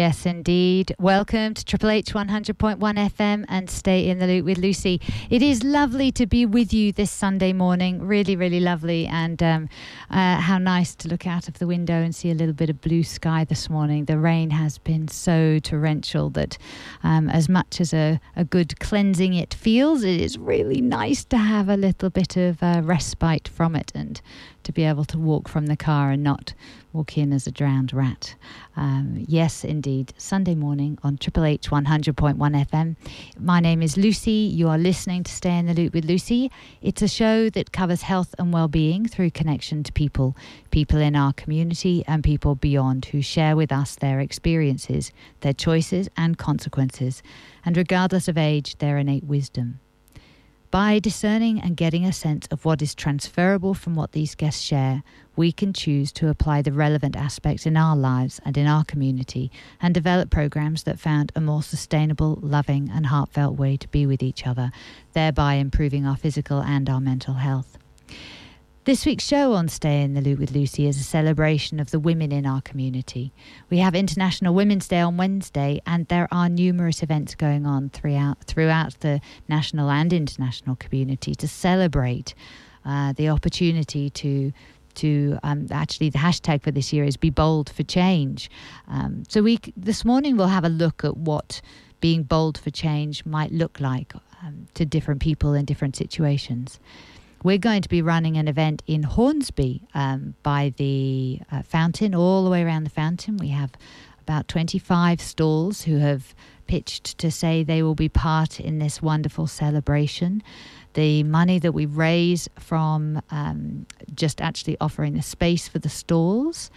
Yes, indeed. Welcome to Triple H 100.1 FM and Stay in the Loop with Lucy. It is lovely to be with you this Sunday morning. Really, really lovely. And um, uh, how nice to look out of the window and see a little bit of blue sky this morning. The rain has been so torrential that, um, as much as a, a, good cleansing it feels, it is really nice to have a little bit of uh, respite from it and to be able to walk from the car and not walk in as a drowned rat. Um, yes, indeed. Sunday morning on Triple H 100.1 FM. My name is Lucy. You are listening to Stay in the Loop with Lucy. It's a show that covers health and well-being through connection to people, people in our community and people beyond who share with us their experiences, their choices and consequences, and regardless of age, their innate wisdom. By discerning and getting a sense of what is transferable from what these guests share, we can choose to apply the relevant aspects in our lives and in our community and develop programs that found a more sustainable, loving, and heartfelt way to be with each other, thereby improving our physical and our mental health. This week's show on Stay in the Loop with Lucy is a celebration of the women in our community. We have International Women's Day on Wednesday, and there are numerous events going on throughout, throughout the national and international community to celebrate uh, the opportunity to to um, actually the hashtag for this year is be bold for change. Um, so we this morning we'll have a look at what being bold for change might look like um, to different people in different situations we're going to be running an event in Hornsby um, by the uh, fountain, all the way around the fountain. We have about 25 stalls who have pitched to say they will be part in this wonderful celebration. The money that we raise from um, just actually offering the space for the stalls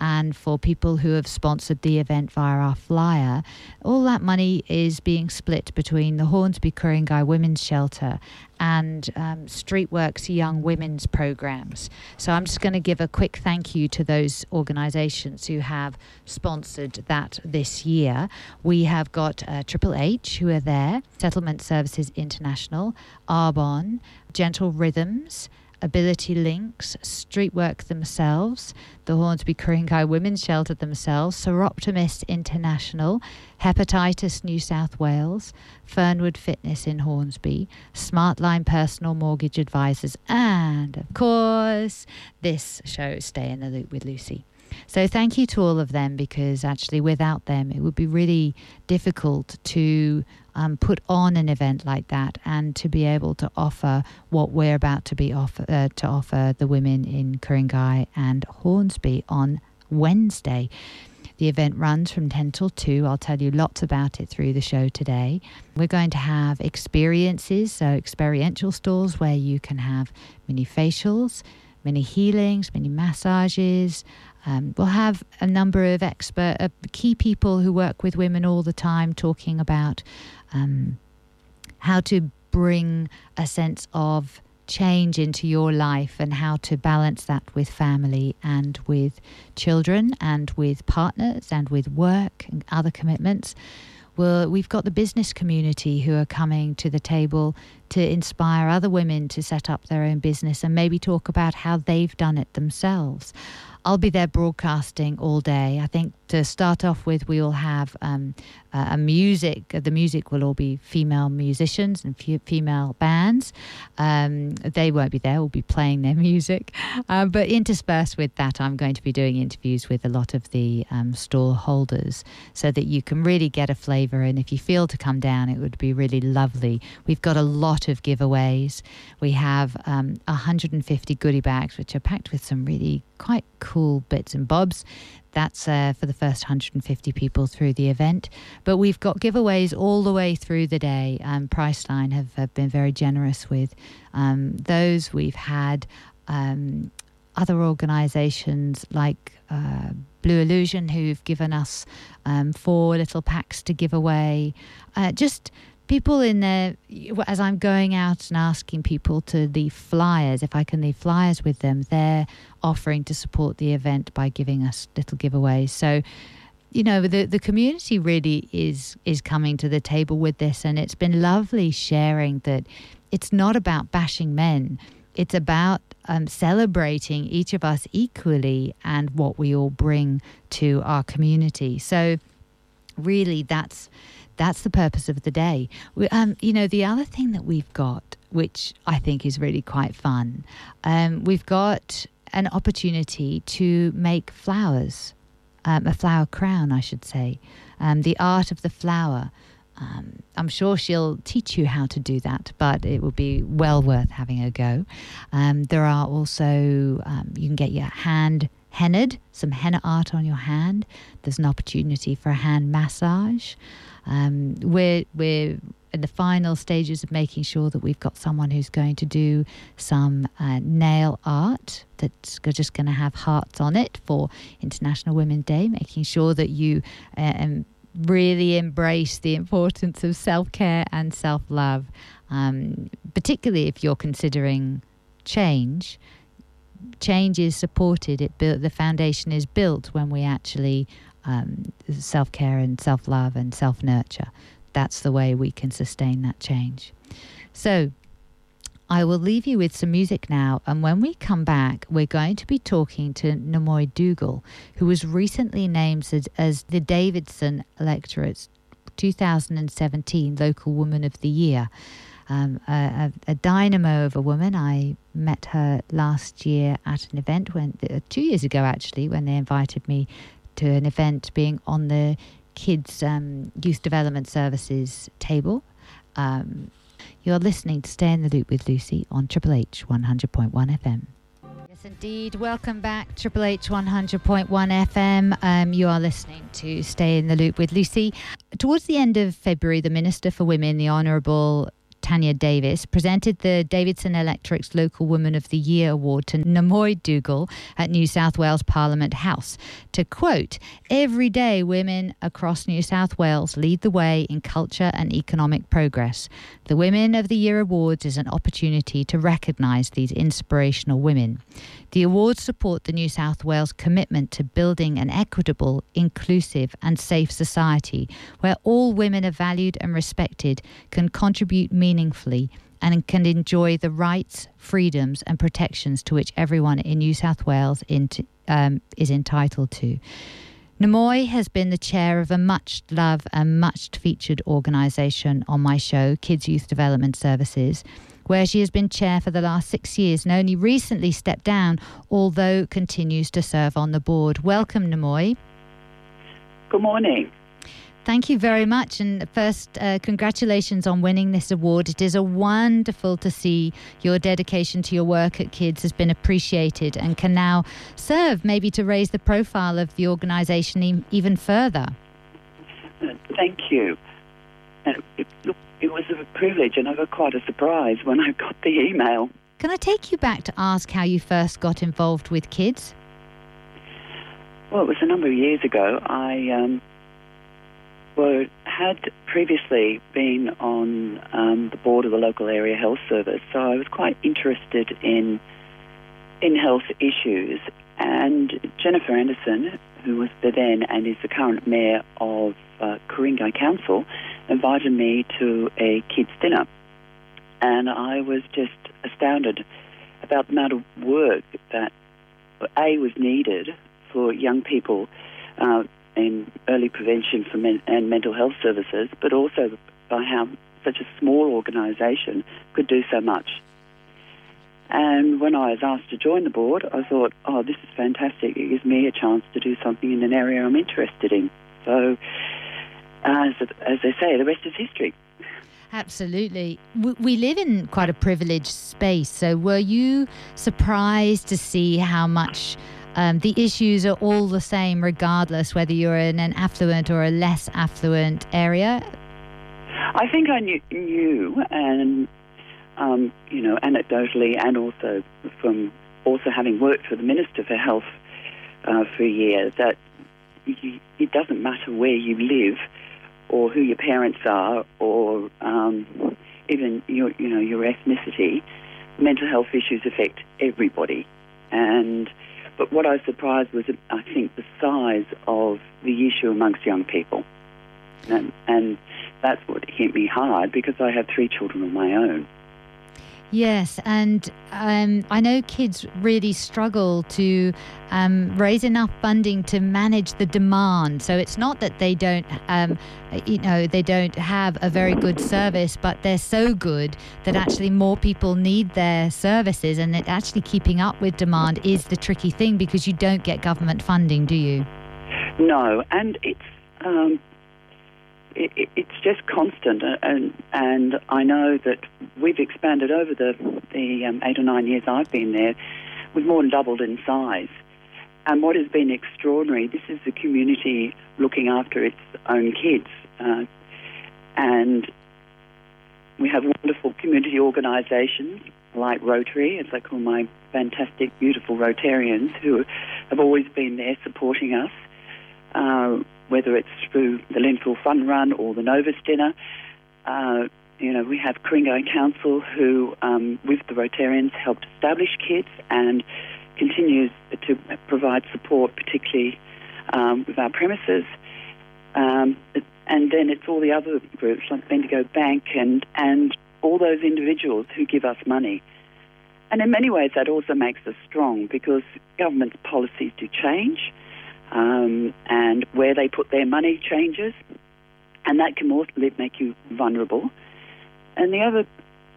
and for people who have sponsored the event via our flyer, all that money is being split between the Hornsby Ku-ring-gai Women's Shelter and um, Streetworks Young Women's programs. So I'm just going to give a quick thank you to those organisations who have sponsored that this year. We have got uh, Triple H who are there, Settlement Services International, Arbonne, Gentle Rhythms. Ability Links, Street Streetwork themselves, the Hornsby Ku-ring-gai Women's Shelter themselves, Soroptimist International, Hepatitis New South Wales, Fernwood Fitness in Hornsby, Smartline Personal Mortgage Advisors, and of course, this show, Stay in the Loop with Lucy. So thank you to all of them because actually without them it would be really difficult to um, put on an event like that and to be able to offer what we're about to be offer uh, to offer the women in Ku-ring-gai and Hornsby on Wednesday. The event runs from 10 till 2. I'll tell you lots about it through the show today. We're going to have experiences, so experiential stalls where you can have mini facials, many healings, many massages. Um, we'll have a number of expert, uh, key people who work with women all the time talking about um, how to bring a sense of change into your life and how to balance that with family and with children and with partners and with work and other commitments. Well, we've got the business community who are coming to the table to inspire other women to set up their own business and maybe talk about how they've done it themselves. I'll be there broadcasting all day. I think to start off with, we will have um, a music. The music will all be female musicians and female bands. Um, they won't be there. We'll be playing their music. Uh, but interspersed with that, I'm going to be doing interviews with a lot of the um, stall holders so that you can really get a flavour. And if you feel to come down, it would be really lovely. We've got a lot of giveaways. We have 150 um, goodie bags, which are packed with some really quite cool bits and bobs. That's uh, for the first 150 people through the event. But we've got giveaways all the way through the day. Um, Priceline have, have been very generous with um, those. We've had um, other organisations like uh, Blue Illusion who've given us um, four little packs to give away. Uh, just people in there, as I'm going out and asking people to leave flyers, if I can leave flyers with them, they're offering to support the event by giving us little giveaways. So, you know, the the community really is is coming to the table with this, and it's been lovely sharing that it's not about bashing men. It's about um, celebrating each of us equally and what we all bring to our community. So really, that's that's the purpose of the day. We, um, you know, the other thing that we've got, which I think is really quite fun, um, we've got an opportunity to make flowers, um, a flower crown, I should say, um, the art of the flower. Um, I'm sure she'll teach you how to do that, but it will be well worth having a go. Um, there are also, um, you can get your hand hennaed, some henna art on your hand. There's an opportunity for a hand massage. Um, we're, we're in the final stages of making sure that we've got someone who's going to do some uh, nail art that's just going to have hearts on it for International Women's Day, making sure that you uh, um, really embrace the importance of self care and self love, um, particularly if you're considering change. Change is supported. It built the foundation is built when we actually um, self care and self love and self nurture. That's the way we can sustain that change. So, I will leave you with some music now, and when we come back, we're going to be talking to Namoy Dougal, who was recently named as, the Davidson Electorate's 2017 Local Woman of the Year. Um, a, a, a, dynamo of a woman. I met her last year at an event when uh, two years ago actually when they invited me to an event being on the kids um, youth development services table. Um, you're listening to Stay in the Loop with Lucy on Triple H 100.1 FM. Yes, indeed. Welcome back, Triple H 100.1 FM. Um, you are listening to Stay in the Loop with Lucy. Towards the end of February, the Minister for Women, the Honourable Tanya Davies, presented the Davidson Electorate's Local Woman of the Year award to Namoy Dougal at New South Wales Parliament House. To quote, every day women across New South Wales lead the way in culture and economic progress. The Women of the Year Awards is an opportunity to recognise these inspirational women. The awards support the New South Wales commitment to building an equitable, inclusive, and safe society where all women are valued and respected, can contribute meaningfully, and can enjoy the rights, freedoms, and protections to which everyone in New South Wales um, is entitled to. Namoy has been the chair of a much loved and much featured organisation on my show, Kids Youth Development Services where she has been chair for the last six years and only recently stepped down, although continues to serve on the board. Welcome, Namoy. Good morning. Thank you very much. And first, uh, congratulations on winning this award. It is a wonderful to see your dedication to your work at Kids has been appreciated and can now serve maybe to raise the profile of the organisation e- even further. Thank you. Uh, it, look, it was a privilege and I got quite a surprise when I got the email. Can I take you back to ask how you first got involved with kids? Well, it was a number of years ago. I um, well, had previously been on um, the board of the local area health service, so I was quite interested in in health issues. And Jennifer Anderson, who was the then and is the current mayor of uh, Ku-ring-gai Council, invited me to a kids' dinner. And I was just astounded about the amount of work that A was needed for young people uh, in early prevention for men- and mental health services, but also by how such a small organisation could do so much. And when I was asked to join the board, I thought, oh, this is fantastic. It gives me a chance to do something in an area I'm interested in. So as, as they say, the rest is history. Absolutely. We live in quite a privileged space. So, were you surprised to see how much um, the issues are all the same, regardless whether you're in an affluent or a less affluent area? I think I knew, knew and um, you know, anecdotally, and also from also having worked for the Minister for Health uh, for a year, that you, it doesn't matter where you live or who your parents are, or um, even your, you know, your ethnicity, mental health issues affect everybody. And but what I was surprised was, I think, the size of the issue amongst young people, and, and that's what hit me hard because I have three children of my own. Yes, and um, I know kids really struggle to um, raise enough funding to manage the demand. So it's not that they don't, um, you know, they don't have a very good service, but they're so good that actually more people need their services, and that actually keeping up with demand is the tricky thing because you don't get government funding, do you? No, and it's um, it, it's just constant, uh, and and I know that we've expanded over the the um, eight or nine years I've been there. We've more than doubled in size, and what has been extraordinary. This is the community looking after its own kids, uh, and we have wonderful community organisations like Rotary, as I call my fantastic, beautiful Rotarians who have always been there supporting us. Uh, whether it's through the Lindfield Fun Run or the Novus Dinner. Uh, you know, we have Ku-ring-gai Council who, um, with the Rotarians, helped establish kids and continues to provide support, particularly um, with our premises. Um, and then it's all the other groups like Bendigo Bank and, and all those individuals who give us money. And in many ways, that also makes us strong because government's policies do change um, and where they put their money changes, and that can also make you vulnerable. And the other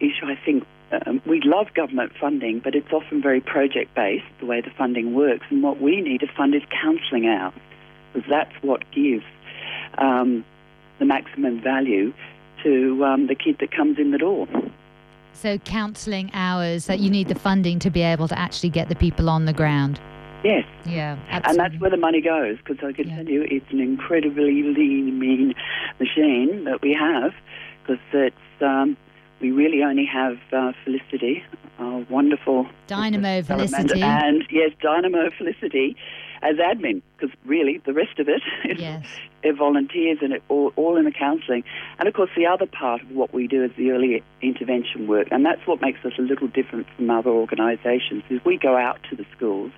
issue, I think, um, we love government funding, but it's often very project based, the way the funding works. And what we need to fund is counselling out, because that's what gives um, the maximum value to um, the kid that comes in the door. So, counselling hours that you need the funding to be able to actually get the people on the ground. Yes. Yeah, absolutely. And that's where the money goes, because I can yeah. tell you it's an incredibly lean, mean machine that we have, because it's um, we really only have uh, Felicity, our wonderful Dynamo Felicity, and yes, Dynamo Felicity as admin, because really the rest of it is yes. volunteers and it, all, all in the counselling. And of course, the other part of what we do is the early intervention work, and that's what makes us a little different from other organisations. Is we go out to the schools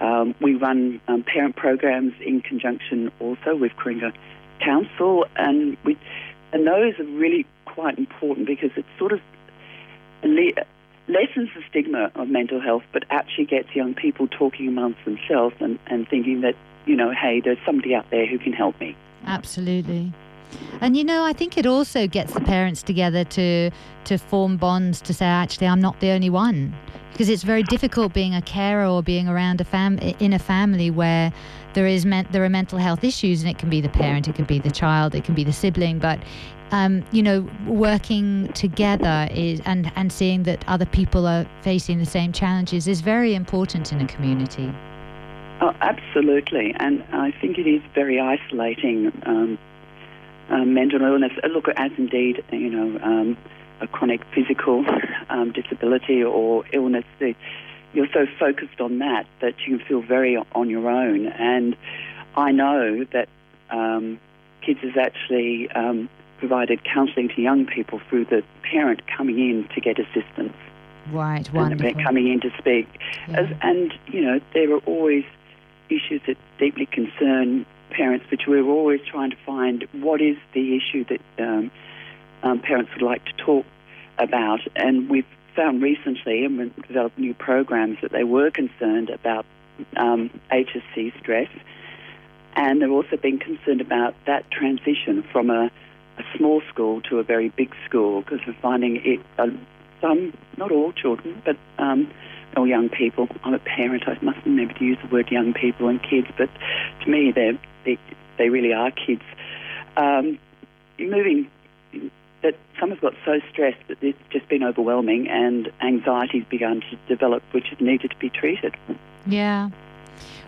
um, we run um, parent programs in conjunction also with Ku-ring-gai Council, and we, and those are really quite important because it sort of le- lessens the stigma of mental health, but actually gets young people talking amongst themselves and, and thinking that, you know, hey, there's somebody out there who can help me. Absolutely. And you know, I think it also gets the parents together to to form bonds to say, actually, I'm not the only one, because it's very difficult being a carer or being around a fam in a family where there is me- there are mental health issues, and it can be the parent, it can be the child, it can be the sibling, but um, you know, working together is and and seeing that other people are facing the same challenges is very important in a community. Oh, absolutely, and I think it is very isolating. Um, um, mental illness, uh, look, as indeed, you know, um, a chronic physical um, disability or illness, you're so focused on that that you can feel very on your own. And I know that um, Kids has actually um, provided counselling to young people through the parent coming in to get assistance. Right, wonderful. And coming in to speak. Yeah. As, and, you know, there are always issues that deeply concern parents, but we're always trying to find what is the issue that um, um, parents would like to talk about. And we've found recently, and we've developed new programs, that they were concerned about um, HSC stress, and they've also been concerned about that transition from a, a small school to a very big school because we're finding it. Uh, some, not all children, but um, or young people. I'm a parent. I mustn't never use the word young people and kids, but to me, they're they, they really are kids. Um, moving, that some have got so stressed that it's just been overwhelming, and anxiety's begun to develop, which has needed to be treated. Yeah.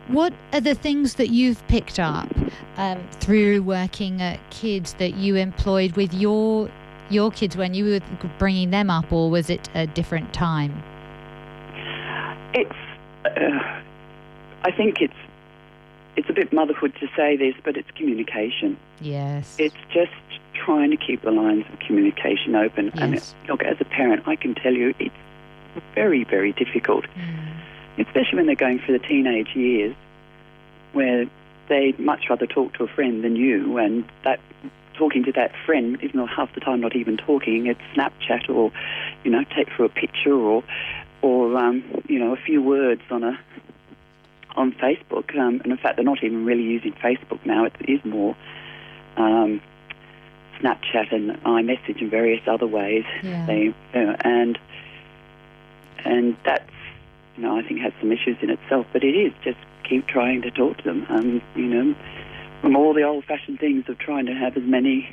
What are the things that you've picked up um, through working at kids that you employed with your your kids when you were bringing them up, or was it a different time? It's. Uh, I think it's it's a bit motherhood to say this, but it's communication. Yes. It's just trying to keep the lines of communication open. Yes. And look, as a parent, I can tell you it's very, very difficult, mm. especially when they're going through the teenage years, where they'd much rather talk to a friend than you, and that talking to that friend, if not half the time not even talking, it's Snapchat or, you know, take for a picture or, or um, you know, a few words on a on Facebook. Um, and in fact, they're not even really using Facebook now. It is more um, Snapchat and iMessage and various other ways. Yeah. They, uh, and and that's you know I think has some issues in itself, but it is just keep trying to talk to them. Um, you know, from all the old-fashioned things of trying to have as many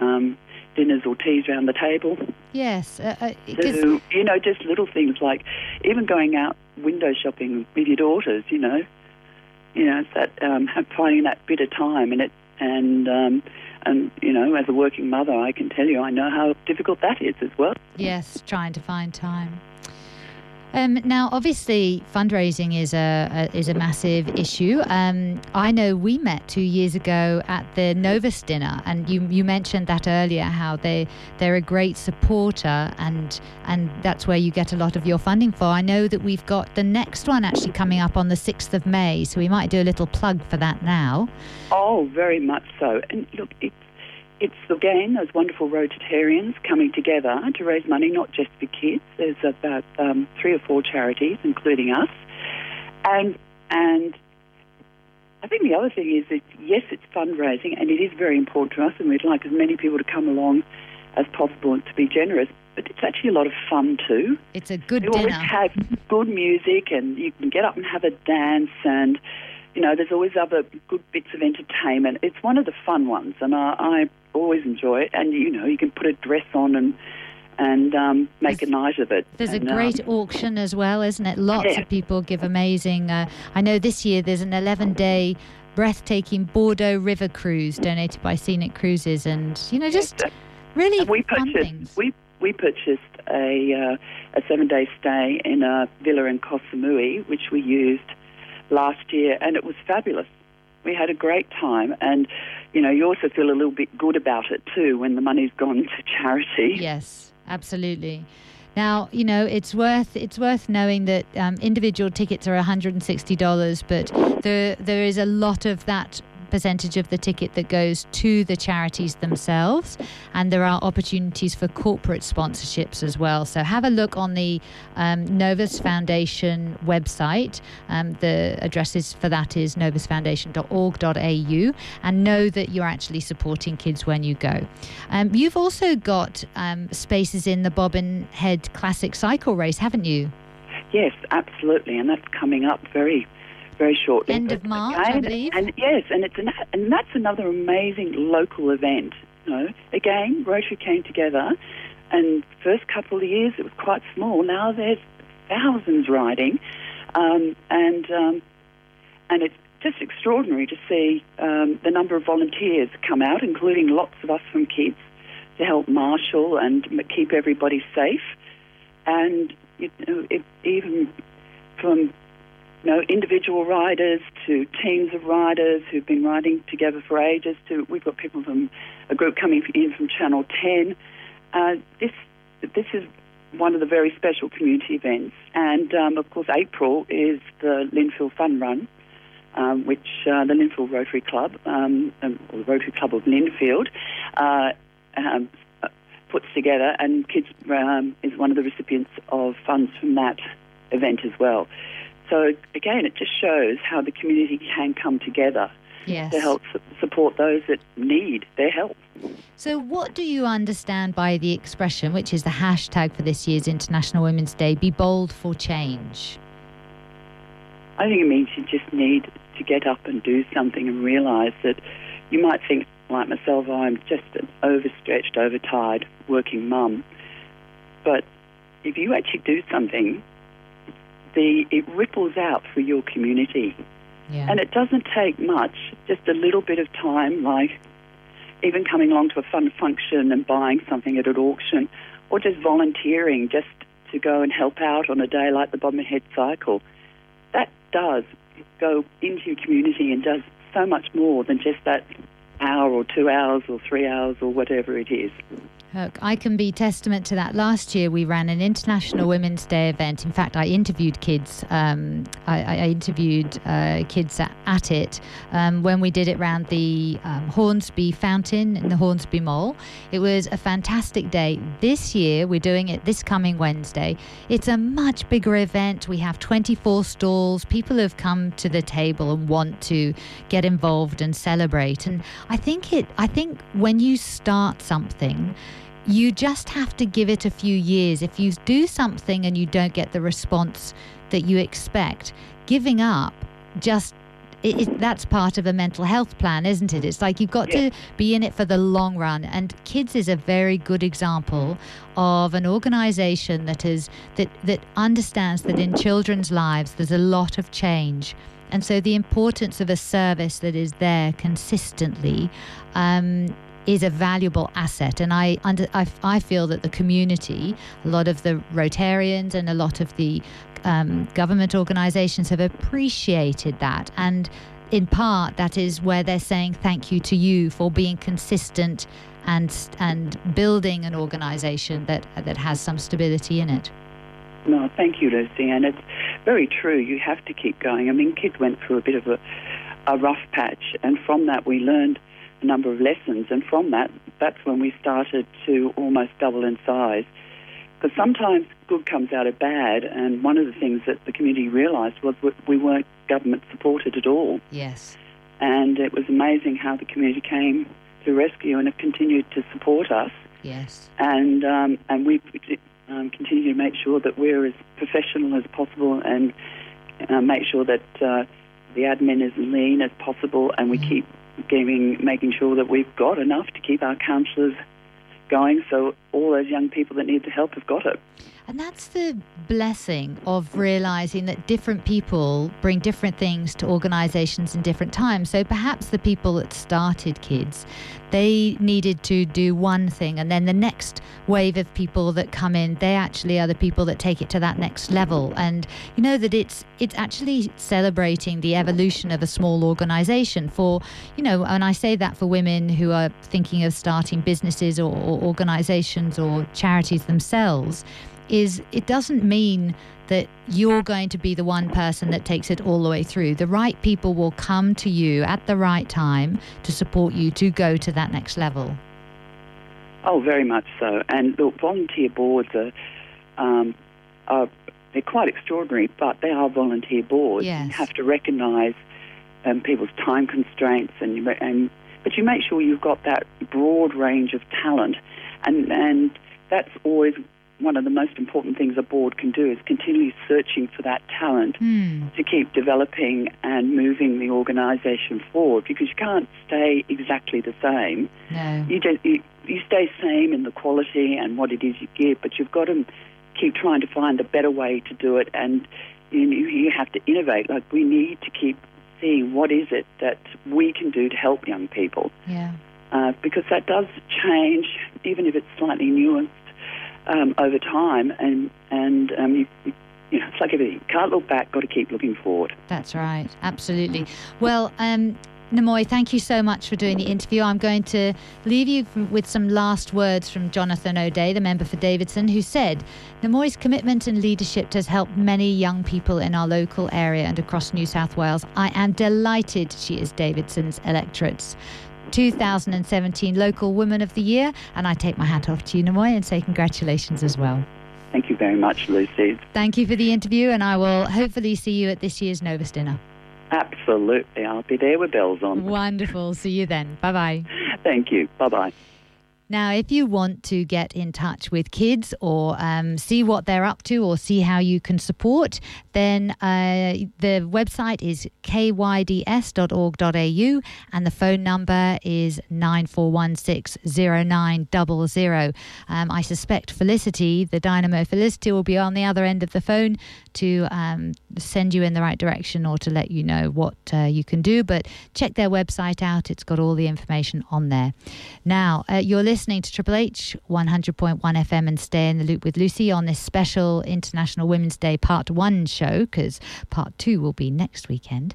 um, dinners or teas around the table Yes. Uh, uh, to you know just little things like even going out window shopping with your daughters. You know, you know it's that um, finding that bit of time and it and um, and you know as a working mother, I can tell you I know how difficult that is as well. Yes, trying to find time. Um, now, obviously, fundraising is a, a is a massive issue. Um, I know we met two years ago at the Novus dinner, and you you mentioned that earlier how they they're a great supporter, and and that's where you get a lot of your funding for. I know that we've got the next one actually coming up on the sixth of May, so we might do a little plug for that now. Oh, very much so. And look, it's it's again those wonderful Rotarians coming together to raise money, not just for kids. There's about um, three or four charities, including us, and and I think the other thing is that yes, it's fundraising, and it is very important to us, and we'd like as many people to come along as possible and to be generous. But it's actually a lot of fun too. It's a good You always dinner. have good music, and you can get up and have a dance, and you know, there's always other good bits of entertainment. It's one of the fun ones, and I always enjoy it. And you know, you can put a dress on and and um, make a night of it. There's a And, um, great auction as well, isn't it? Lots Yeah. of people give amazing. Uh, I know this year there's an 11 day breathtaking Bordeaux River cruise donated by Scenic Cruises, and you know, just really and we fun purchased things. we we purchased a uh, a seven day stay in a villa in Koh Samui, which we used last year, and it was fabulous. We had a great time, and you know, you also feel a little bit good about it too when the money's gone to charity. Yes, absolutely. Now you know it's worth it's worth knowing that um, individual tickets are $160, but there there is a lot of that percentage of the ticket that goes to the charities themselves. And there are opportunities for corporate sponsorships as well. So have a look on the um, novus foundation website. Um, the addresses for that is novusfoundation.org.au and know that you're actually supporting kids when you go. Um, you've also got um, spaces in the Bobbin Head Classic Cycle Race, haven't you? Yes, absolutely, and that's coming up very, very shortly. End of March, I believe. And yes, and it's an, and that's another amazing local event. You know, again, Rotary came together, and first couple of years it was quite small. Now there's thousands riding, um, and um, and it's just extraordinary to see um, the number of volunteers come out, including lots of us from kids, to help marshal and keep everybody safe. And you know, it, even from you know individual riders to teams of riders who've been riding together for ages. To we've got people from a group coming in from Channel Ten. Uh, this this is one of the very special community events, and um, of course April is the Lindfield Fun Run, um, which uh, the Lindfield Rotary Club, um, um, or the Rotary Club of Lindfield, uh, um, uh, puts together, and Kids um, is one of the recipients of funds from that event as well. So again, it just shows how the community can come together Yes. to help support those that need their help. So, what do you understand by the expression, which is the hashtag for this year's International Women's Day, be bold for change? I think it means you just need to get up and do something and realise that you might think, like myself, oh, I'm just an overstretched, overtired working mum. But if you actually do something, the it ripples out through your community. Yeah. And it doesn't take much, just a little bit of time, like even coming along to a fun function and buying something at an auction, or just volunteering just to go and help out on a day like the Bobbin Head Cycle. That does go into your community and does so much more than just that hour or two hours or three hours or whatever it is. Look, I can be testament to that. Last year, we ran an International Women's Day event. In fact, I interviewed kids. Um, I, I, interviewed uh, kids at, at it um, when we did it around the um, Hornsby Fountain in the Hornsby Mall. It was a fantastic day. This year, we're doing it this coming Wednesday. It's a much bigger event. We have 24 stalls. People have come to the table and want to get involved and celebrate. And I think it. I think when you start something you just have to give it a few years. If you do something and you don't get the response that you expect, giving up just it, it, that's part of a mental health plan, isn't it? It's like you've got yeah. to be in it for the long run. And Kids is a very good example of an organisation that is that that understands that in children's lives there's a lot of change. And so the importance of a service that is there consistently um, is a valuable asset. And I, under, I, I feel that the community, a lot of the Rotarians and a lot of the um, government organizations have appreciated that. And in part, that is where they're saying thank you to you for being consistent and and building an organization that that has some stability in it. No, thank you, Lucy. And it's very true. You have to keep going. I mean, kids went through a bit of a, a rough patch, and from that we learned a number of lessons, and from that, that's when we started to almost double in size. Because sometimes good comes out of bad, and one of the things that the community realised was we weren't government supported at all. Yes. And it was amazing how the community came to rescue and have continued to support us. Yes. And um, and we um, continue to make sure that we're as professional as possible and uh, make sure that uh, the admin is lean as possible, and we mm. keep giving, making sure that we've got enough to keep our counsellors going. So all those young people that need the help have got it. And that's the blessing of realizing that different people bring different things to organizations in different times. So perhaps the people that started kids, they needed to do one thing, and then the next wave of people that come in, they actually are the people that take it to that next level. And you know that it's it's actually celebrating the evolution of a small organization for, you know, and I say that for women who are thinking of starting businesses or, or organizations or charities themselves is it doesn't mean that you're going to be the one person that takes it all the way through. The right people will come to you at the right time to support you to go to that next level. Oh, very much so. And the volunteer boards are, um, are they're quite extraordinary, but they are volunteer boards. Yes. You have to recognise um, people's time constraints, and, and but you make sure you've got that broad range of talent, and and that's always one of the most important things a board can do is continually searching for that talent mm. to keep developing and moving the organisation forward because you can't stay exactly the same. No. You, just, you, you stay same in the quality and what it is you give, but you've got to keep trying to find a better way to do it and you, you have to innovate. Like we need to keep seeing what is it that we can do to help young people. Yeah. Uh, because that does change, even if it's slightly nuanced um, over time, and and um, you, you know, it's like everything. You can't look back, got to keep looking forward. That's right, absolutely. Well, um, Namoy, thank you so much for doing the interview. I'm going to leave you with some last words from Jonathan O'Dea, the member for Davidson, who said Namoy's commitment and leadership has helped many young people in our local area and across New South Wales. I am delighted she is Davidson's electorate's 2017 Local Woman of the Year. And I take my hat off to you, Namoy, and say congratulations as well. Thank you very much, Lucy. Thank you for the interview, and I will hopefully see you at this year's Novus dinner. Absolutely. I'll be there with bells on. Wonderful. See you then. Bye bye. Thank you. Bye bye. Now, if you want to get in touch with kids or um, see what they're up to or see how you can support, then uh, the website is kyds.org.au and the phone number is 94160900. Um, I suspect Felicity, the Dynamo Felicity, will be on the other end of the phone to um, send you in the right direction or to let you know what uh, you can do. But check their website out, it's got all the information on there. Now, uh, you're listening listening to Triple H 100.1 FM and stay in the loop with Lucy on this special International Women's Day Part 1 show because Part 2 will be next weekend.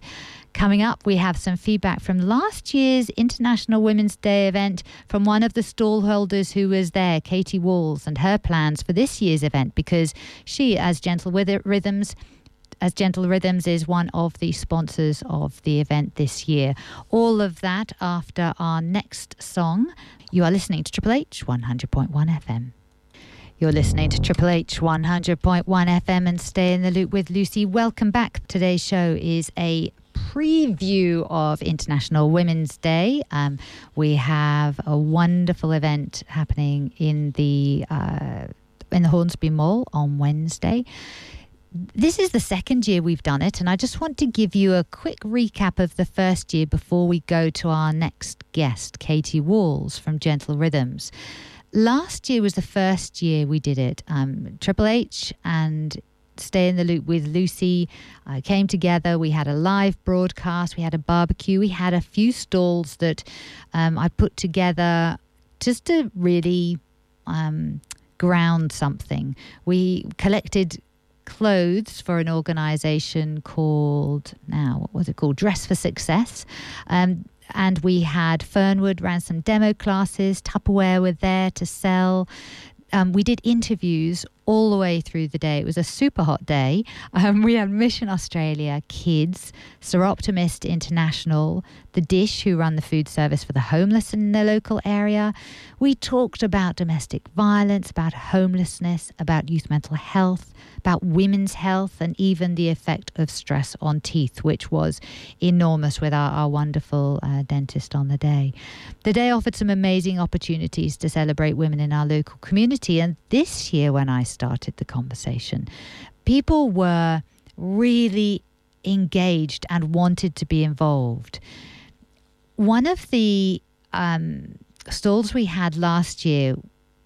Coming up, we have some feedback from last year's International Women's Day event from one of the stallholders who was there, Katie Walls, and her plans for this year's event because she, as Gentle Rhythms, as Gentle Rhythms is one of the sponsors of the event this year. All of that after our next song. You are listening to Triple H 100.1 FM. You're listening to Triple H 100.1 FM and stay in the loop with Lucy. Welcome back. Today's show is a preview of International Women's Day. Um, we have a wonderful event happening in the uh, in the Hornsby Mall on Wednesday. This is the second year we've done it, and I just want to give you a quick recap of the first year before we go to our next guest, Katie Walls from Gentle Rhythms last year was the first year we did it. Um, Triple H and Stay in the Loop with Lucy uh, came together. We had a live broadcast, we had a barbecue, we had a few stalls that um, I put together just to really um, ground something. We collected clothes for an organization called now what was it called dress for success um, and we had Fernwood ran some demo classes. Tupperware were there to sell. Um, we did interviews all the way through the day. It was a super hot day. Um, we had Mission Australia, Kids, Soroptimist International, The Dish, who run the food service for the homeless in the local area. We talked about domestic violence, about homelessness, about youth mental health, about women's health, and even the effect of stress on teeth, which was enormous with our, our wonderful uh, dentist on the day. The day offered some amazing opportunities to celebrate women in our local community. And this year, when I started the conversation, people were really engaged and wanted to be involved. One of the um, stalls we had last year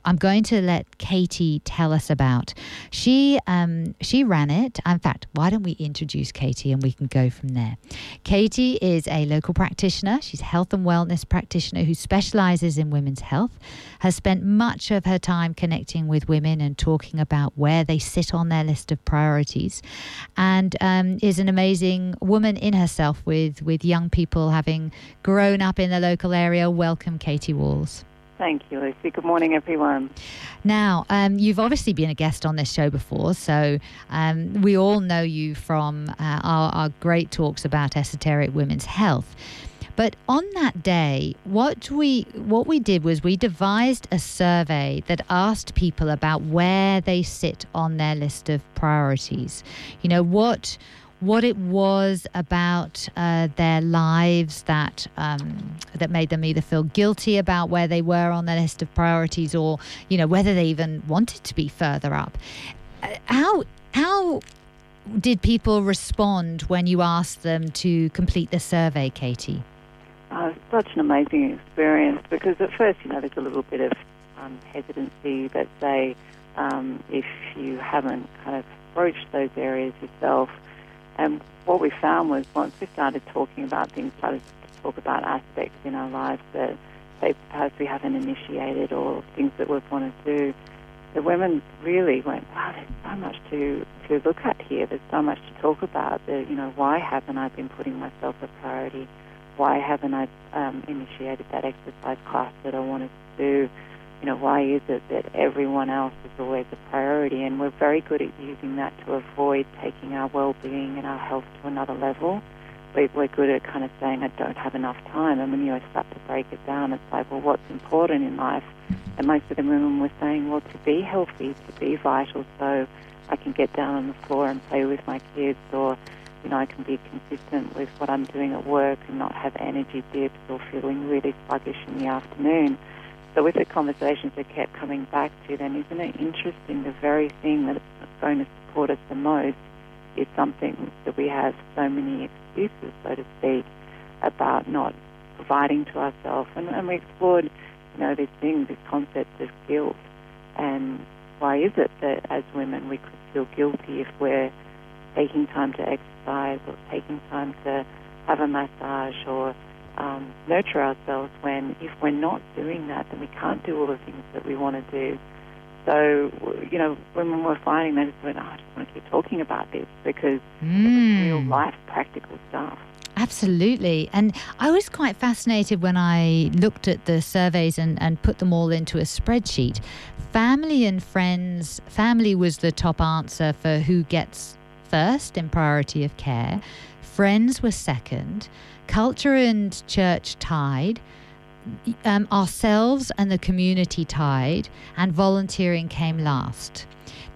I'm going to let Katie tell us about. She um, she ran it. In fact, why don't we introduce Katie and we can go from there? Katie is a local practitioner. She's a health and wellness practitioner who specializes in women's health. Has spent much of her time connecting with women and talking about where they sit on their list of priorities, and um, is an amazing woman in herself with with young people having grown up in the local area. Welcome, Katie Walls. Thank you, Lucy. Good morning, everyone. Now, um, you've obviously been a guest on this show before, so um, we all know you from uh, our, our great talks about esoteric women's health. But on that day, what we what we did was we devised a survey that asked people about where they sit on their list of priorities. You know what what it was about uh, their lives that um, that made them either feel guilty about where they were on the list of priorities, or you know whether they even wanted to be further up. Uh, how how did people respond when you asked them to complete the survey, Katie? Uh, such an amazing experience because at first, you know, there's a little bit of um, hesitancy. Let's say um, if you haven't kind of broached those areas yourself, and what we found was once we started talking about things, started to talk about aspects in our lives that say perhaps we haven't initiated or things that we've wanted to do, the women really went, wow, there's so much to, to look at here. There's so much to talk about. The, you know, why haven't I been putting myself a priority? Why haven't I um, initiated that exercise class that I wanted to do? You know, why is it that everyone else is always a priority? And we're very good at using that to avoid taking our well-being and our health to another level. We're good at kind of saying, I don't have enough time. And when you start to break it down, it's like, well, what's important in life? And most of the women were saying, well, to be healthy, to be vital, so I can get down on the floor and play with my kids, or, you know, I can be consistent with what I'm doing at work and not have energy dips or feeling really sluggish in the afternoon. So with the conversations that kept coming back to, then isn't it interesting the very thing that's going to support us the most is something that we have so many excuses, so to speak, about not providing to ourselves. And, and we explored, you know, this thing, this concept of guilt. And why is it that as women we could feel guilty if we're taking time to exercise or taking time to have a massage or um, nurture ourselves when if we're not doing that, then we can't do all the things that we want to do. So, you know, when we're finding that, it's when, oh, I just want to keep talking about this because mm. it's real life, practical stuff. Absolutely. And I was quite fascinated when I looked at the surveys and, and put them all into a spreadsheet. Family and friends, family was the top answer for who gets first in priority of care. Friends were second. Culture and church tied. Um, ourselves and the community tied, and volunteering came last.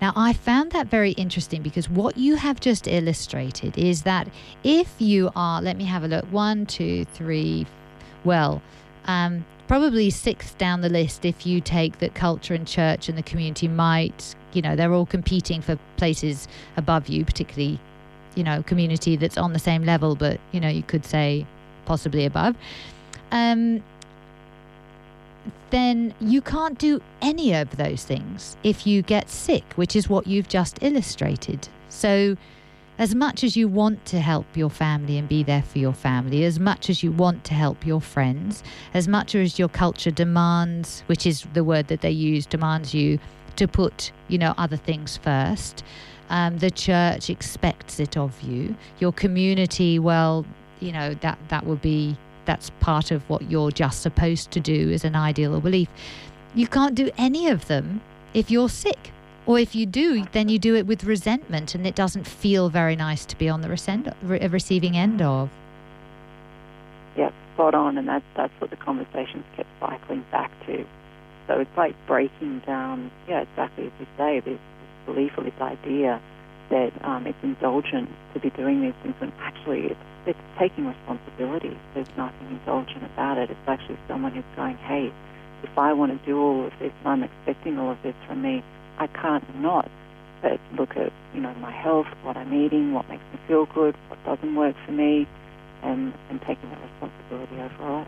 Now, I found that very interesting because what you have just illustrated is that if you are, let me have a look, one, two, three, well, um, probably sixth down the list if you take that culture and church and the community might, you know, they're all competing for places above you, particularly, you know, community that's on the same level, but, you know, you could say possibly above. Um, then you can't do any of those things if you get sick, which is what you've just illustrated. So, as much as you want to help your family and be there for your family, as much as you want to help your friends, as much as your culture demands, which is the word that they use, demands you to put, you know, other things first. Um, the church expects it of you. Your community, well, you know, that that will be that's part of what you're just supposed to do as an ideal or belief. You can't do any of them if you're sick. Or if you do, then you do it with resentment and it doesn't feel very nice to be on the receiving end of. Yep, spot on. And that's, that's what the conversations kept cycling back to. So it's like breaking down, yeah, exactly as you say, this belief or this idea that um, it's indulgent to be doing these things when actually it's it's taking responsibility. There's nothing indulgent about it. It's actually someone who's going, hey, if I want to do all of this and I'm expecting all of this from me, I can't not but look at, you know, my health, what I'm eating, what makes me feel good, what doesn't work for me, and, and taking that responsibility overall.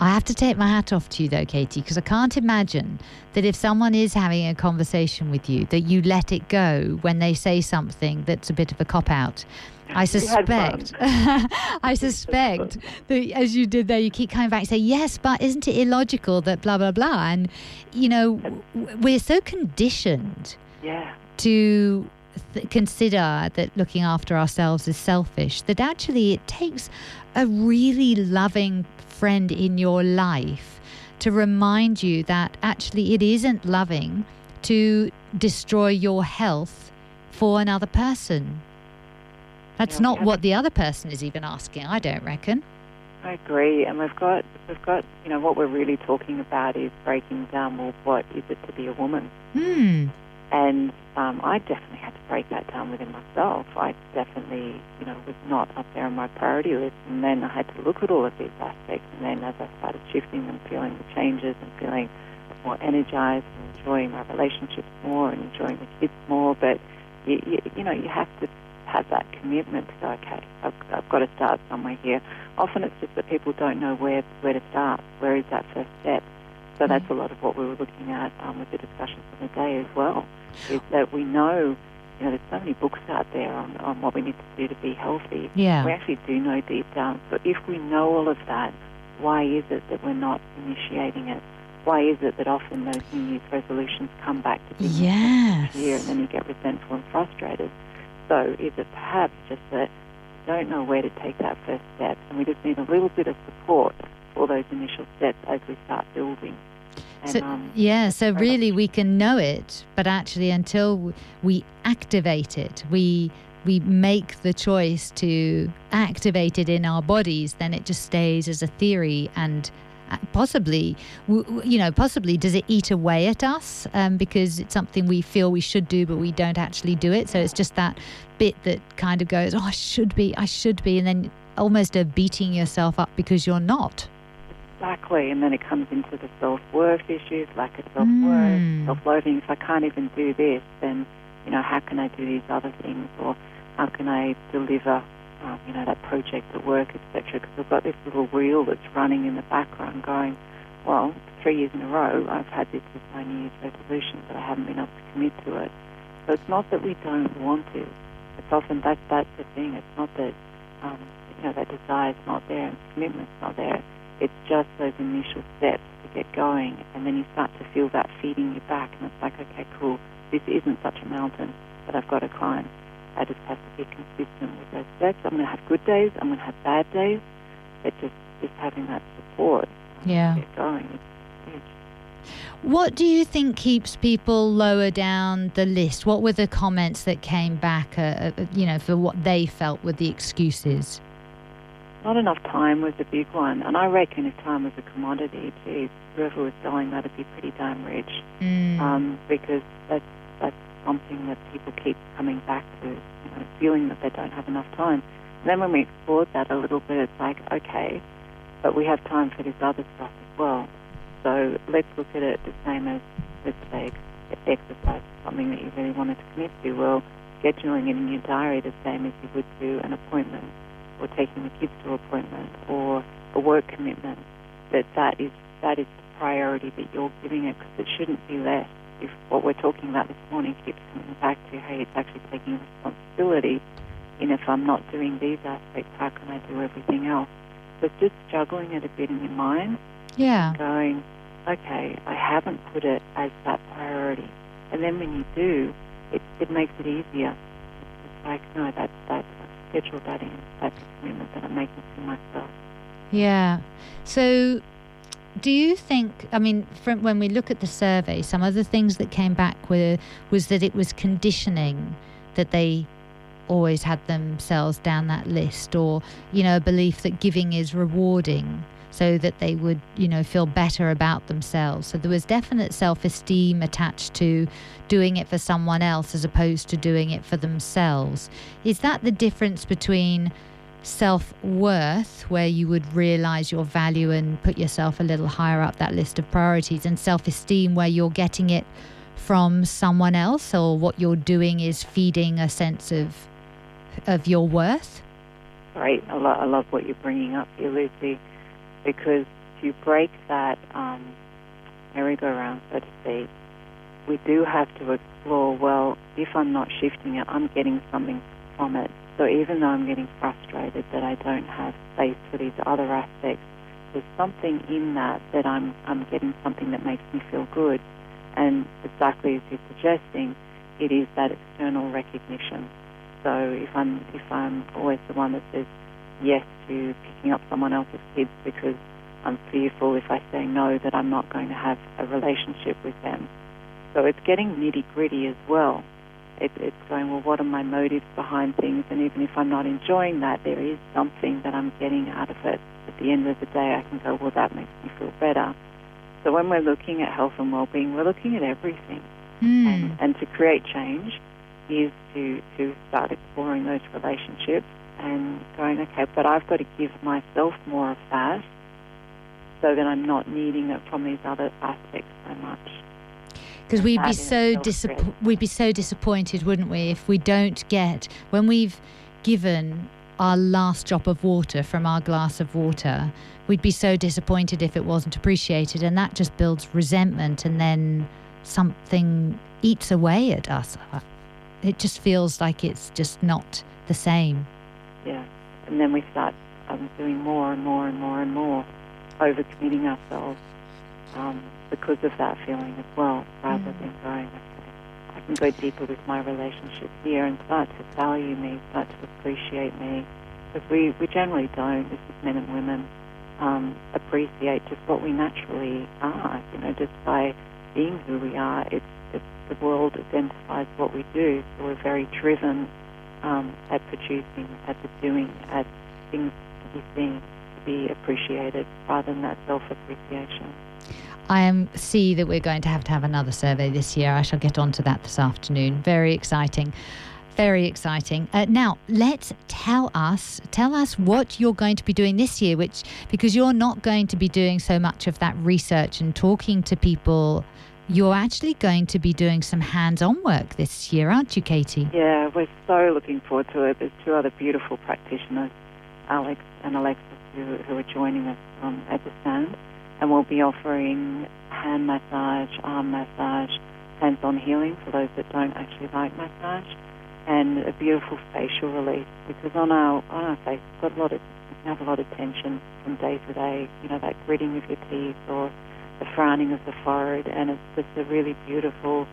I have to take my hat off to you though, Katie, because I can't imagine that if someone is having a conversation with you, that you let it go when they say something that's a bit of a cop out. I suspect, I suspect that as you did there, you keep coming back and say, yes, but isn't it illogical that blah, blah, blah? And, you know, we're so conditioned yeah. to th- consider that looking after ourselves is selfish, that actually it takes a really loving friend in your life to remind you that actually it isn't loving to destroy your health for another person. That's yeah, not what the other person is even asking, I don't reckon. I agree, and we've got we've got you know what we're really talking about is breaking down. Well, what is it to be a woman? Hmm. And um, I definitely had to break that down within myself. I definitely, you know, was not up there on my priority list. And then I had to look at all of these aspects. And then as I started shifting and feeling the changes and feeling more energized and enjoying my relationships more and enjoying the kids more. But, you, you, you know, you have to have that commitment to go, okay, I've, I've got to start somewhere here. Often it's just that people don't know where, where to start. Where is that first step? So that's mm. a lot of what we were looking at um, with the discussions of the day as well is that we know, you know, there's so many books out there on, on what we need to do to be healthy. Yeah. We actually do know deep down. So if we know all of that, why is it that we're not initiating it? Why is it that often those New Year's resolutions come back to be yes. year and then you get resentful and frustrated? So is it perhaps just that we don't know where to take that first step and we just need a little bit of support for those initial steps as we start building? And, so, um, yeah, so really we can know it, but actually until we activate it, we we make the choice to activate it in our bodies, then it just stays as a theory and uh, possibly you know possibly does it eat away at us um, because it's something we feel we should do but we don't actually do it. So it's just that bit that kind of goes oh i should be i should be and then almost a beating yourself up because you're not Exactly, and then it comes into the self-worth issues, lack of self-worth, mm. self-loathing. If I can't even do this, then, you know, how can I do these other things? Or how can I deliver, um, you know, that project at work, etc. Because I've got this little wheel that's running in the background going, well, three years in a row, I've had this as my New Year's resolution, but I haven't been able to commit to it. So it's not that we don't want to. It's often that that's the thing. It's not that, um, you know, that desire is not there and commitment's not there it's just those initial steps to get going, and then you start to feel that feeding you back, and it's like, okay, cool, this isn't such a mountain that I've got to climb. I just have to be consistent with those steps. I'm going to have good days. I'm going to have bad days. But just just having that support. Yeah. Get going. What do you think keeps people lower down the list? What were the comments that came back, uh, uh, you know, for what they felt were the excuses? Not enough time was a big one, and I reckon if time was a commodity, geez, whoever was selling that'd be pretty damn rich, Mm. um, because that's that's something that people keep coming back to, you know, feeling that they don't have enough time. then when we explored that a little bit, it's like, okay, but we have time for this other stuff as well. So let's look at it the same as, let's say, exercise, something that you really wanted to commit to. Well, scheduling it in your diary the same as you would do an appointment, or taking the kids to an appointment, or a work commitment. That that is that is the priority that you're giving it, because it shouldn't be less. If what we're talking about this morning keeps coming back to, hey, it's actually taking responsibility. And if I'm not doing these aspects, how can I do everything else? So just juggling it a bit in your mind yeah. going, okay, I haven't put it as that priority. And then when you do, it, it makes it easier. It's like, no, that's that. Schedule that in. That I'm making myself. Yeah. So, do you think? I mean, from when we look at the survey, some of the things that came back were was that it was conditioning that they always had themselves down that list, or you know, a belief that giving is rewarding, so that they would you know feel better about themselves. So there was definite self-esteem attached to doing it for someone else as opposed to doing it for themselves. Is that the difference between self worth, where you would realize your value and put yourself a little higher up that list of priorities, and self esteem, where you're getting it from someone else, or what you're doing is feeding a sense of of your worth? Great. I, lo- I love what you're bringing up here, Lucy, because to break that um, merry-go-round, so to speak, we do have to explore, well, if I'm not shifting it, I'm getting something from it. So even though I'm getting frustrated that I don't have space for these other aspects, there's something in that that I'm, I'm getting something that makes me feel good. And exactly as you're suggesting, it is that external recognition. So if I'm if I'm always the one that says yes to picking up someone else's kids because I'm fearful if I say no that I'm not going to have a relationship with them. So it's getting nitty gritty as well. It, it's going, well, what are my motives behind things? And even if I'm not enjoying that, there is something that I'm getting out of it. At the end of the day, I can go, well, that makes me feel better. So when we're looking at health and well-being, we're looking at everything. Mm. And, and to create change is to, to start exploring those relationships and going, okay, but I've got to give myself more of that so that I'm not needing it from these other aspects so much. because we'd be so disapp- we'd be so disappointed, wouldn't we, if we don't get when we've given our last drop of water from our glass of water, we'd be so disappointed if it wasn't appreciated, and that just builds resentment, and then something eats away at us. It just feels like it's just not the same. Yeah. And then we start um, doing more and more and more and more, overcommitting ourselves um, because of that feeling as well, rather Mm. than going, okay, I can go deeper with my relationship here and start to value me, start to appreciate me. Because we, we generally don't, is men and women, um, appreciate just what we naturally are. You know, just by being who we are, it's, it's the world identifies what we do. So we're very driven um, at producing, at the doing, at things to be seen, to be appreciated, rather than that self-appreciation. I am see that we're going to have to have another survey this year. I shall get onto that this afternoon. Very exciting. Very exciting. Uh, now, let's tell us tell us what you're going to be doing this year, which because you're not going to be doing so much of that research and talking to people, you're actually going to be doing some hands-on work this year, aren't you, Katie? Yeah, we're so looking forward to it. There's two other beautiful practitioners, Alex and Alexis, who, who are joining us um, at the stand, and we'll be offering hand massage, arm massage, hands-on healing for those that don't actually like massage, and a beautiful facial release because on our on our face we've got a lot of we have a lot of tension from day to day. You know that gritting of your teeth or the frowning of the forehead, and it's just a really beautiful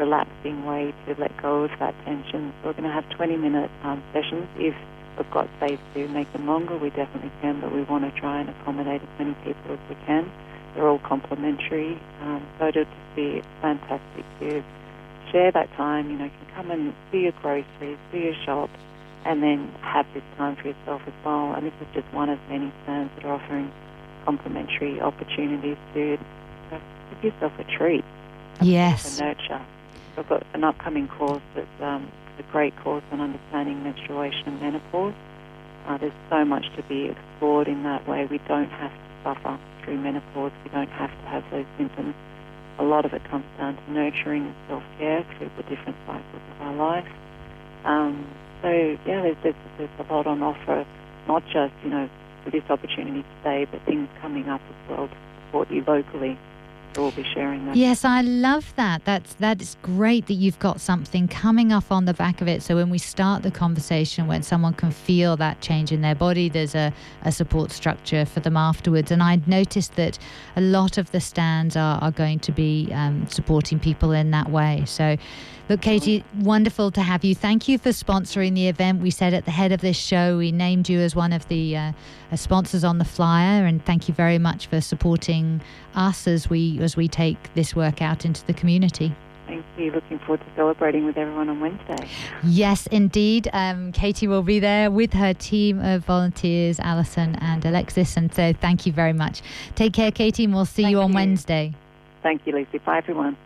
relaxing way to let go of that tension. So we're going to have 20 minute um, sessions. If we've got space to make them longer, we definitely can, but we want to try and accommodate as many people as we can. They're all complimentary, um, so it'll just be fantastic to share that time. You know, you can come and do your groceries, do your shop, and then have this time for yourself as well. And this is just one of many plans that are offering complimentary opportunities to give yourself a treat. Yes. A nurture. I've got an upcoming course that's um, a great course on understanding menstruation and menopause. Uh, there's so much to be explored in that way. We don't have to suffer through menopause. We don't have to have those symptoms. A lot of it comes down to nurturing and self-care through the different cycles of our life. Um, so yeah, there's, there's, there's a lot on offer, not just you know for this opportunity today, but things coming up as well to support you locally we'll be sharing that. Yes, I love that. That's that's great that you've got something coming up on the back of it. So when we start the conversation, when someone can feel that change in their body, there's a, a support structure for them afterwards. And I noticed that a lot of the stands are, are going to be um, supporting people in that way. So Look, Katie, wonderful to have you. Thank you for sponsoring the event. We said at the head of this show, we named you as one of the uh, sponsors on the flyer, and thank you very much for supporting us as we as we take this work out into the community. Thank you. Looking forward to celebrating with everyone on Wednesday. Yes, indeed. Um, Katie will be there with her team of volunteers, Alison and Alexis. And so thank you very much. Take care, Katie, and we'll see thank you on you. Wednesday. Thank you, Lucy. Bye, everyone.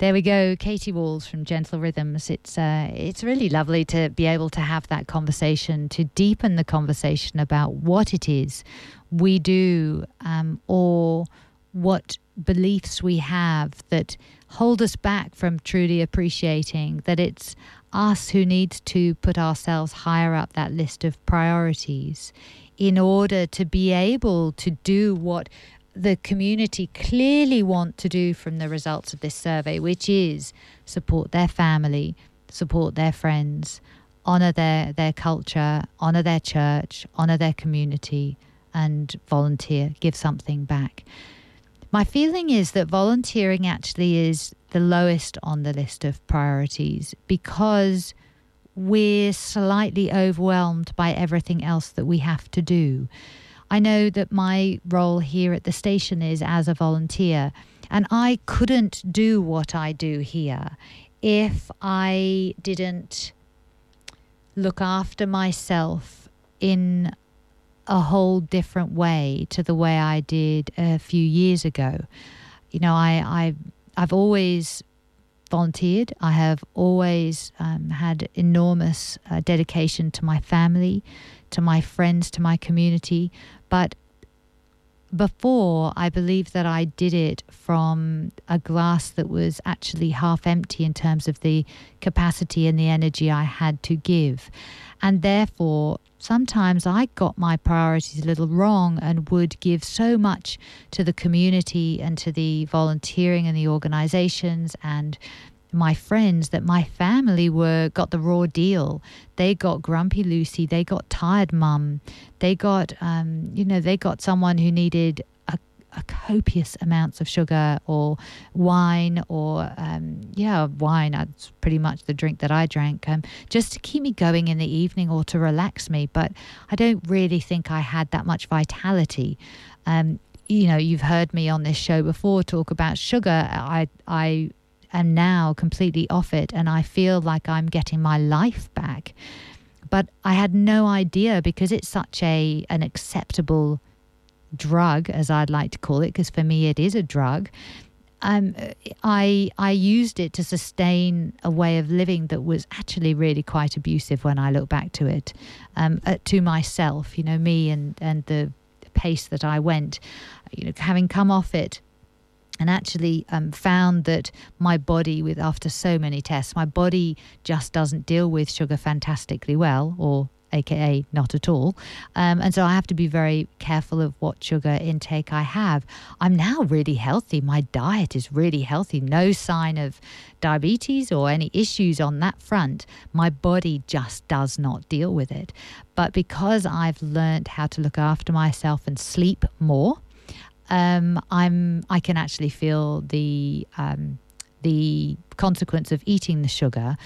There we go, Katie Walls from Gentle Rhythms. It's uh, it's really lovely to be able to have that conversation, to deepen the conversation about what it is we do, um, or what beliefs we have that hold us back from truly appreciating that it's us who needs to put ourselves higher up that list of priorities in order to be able to do what the community clearly want to do from the results of this survey, which is support their family, support their friends, honor their, their culture, honor their church, honor their community, and volunteer, give something back. My feeling is that volunteering actually is the lowest on the list of priorities because we're slightly overwhelmed by everything else that we have to do. I know that my role here at the station is as a volunteer, and I couldn't do what I do here if I didn't look after myself in a whole different way to the way I did a few years ago. You know, I, I I've always volunteered. I have always um, had enormous uh, dedication to my family, to my friends, to my community. But before, I believe that I did it from a glass that was actually half empty in terms of the capacity and the energy I had to give. And therefore, sometimes I got my priorities a little wrong and would give so much to the community and to the volunteering and the organizations and my friends that my family were got the raw deal. They got grumpy Lucy. They got tired mum. They got um, you know they got someone who needed a, a copious amounts of sugar or wine or um, yeah wine. That's pretty much the drink that I drank um, just to keep me going in the evening or to relax me. But I don't really think I had that much vitality. Um, you know, you've heard me on this show before talk about sugar. I I am now completely off it and I feel like I'm getting my life back. But I had no idea because it's such a an acceptable drug, as I'd like to call it, because for me it is a drug. Um, I I used it to sustain a way of living that was actually really quite abusive when I look back to it, um, uh, to myself. You know, me and and the pace that I went. You know, having come off it and actually um, found that my body with after so many tests my body just doesn't deal with sugar fantastically well or aka not at all. Um, and so i have to be very careful of what sugar intake i have. I'm now really healthy. My diet is really healthy. No sign of diabetes or any issues on that front. My body just does not deal with it. But because i've learned how to look after myself and sleep more um, I'm I can actually feel the um, the consequence of eating the sugar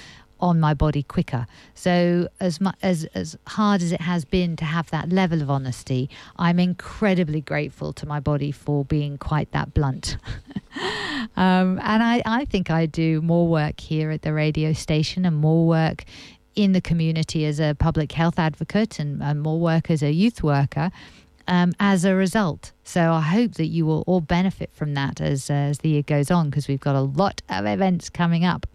on my body quicker. So as as as hard as it has been to have that level of honesty, I'm incredibly grateful to my body for being quite that blunt. um, and I, I think I do more work here at the radio station and more work in the community as a public health advocate and, and more work as a youth worker um, as a result. So I hope that you will all benefit from that as, uh, as the year goes on because we've got a lot of events coming up.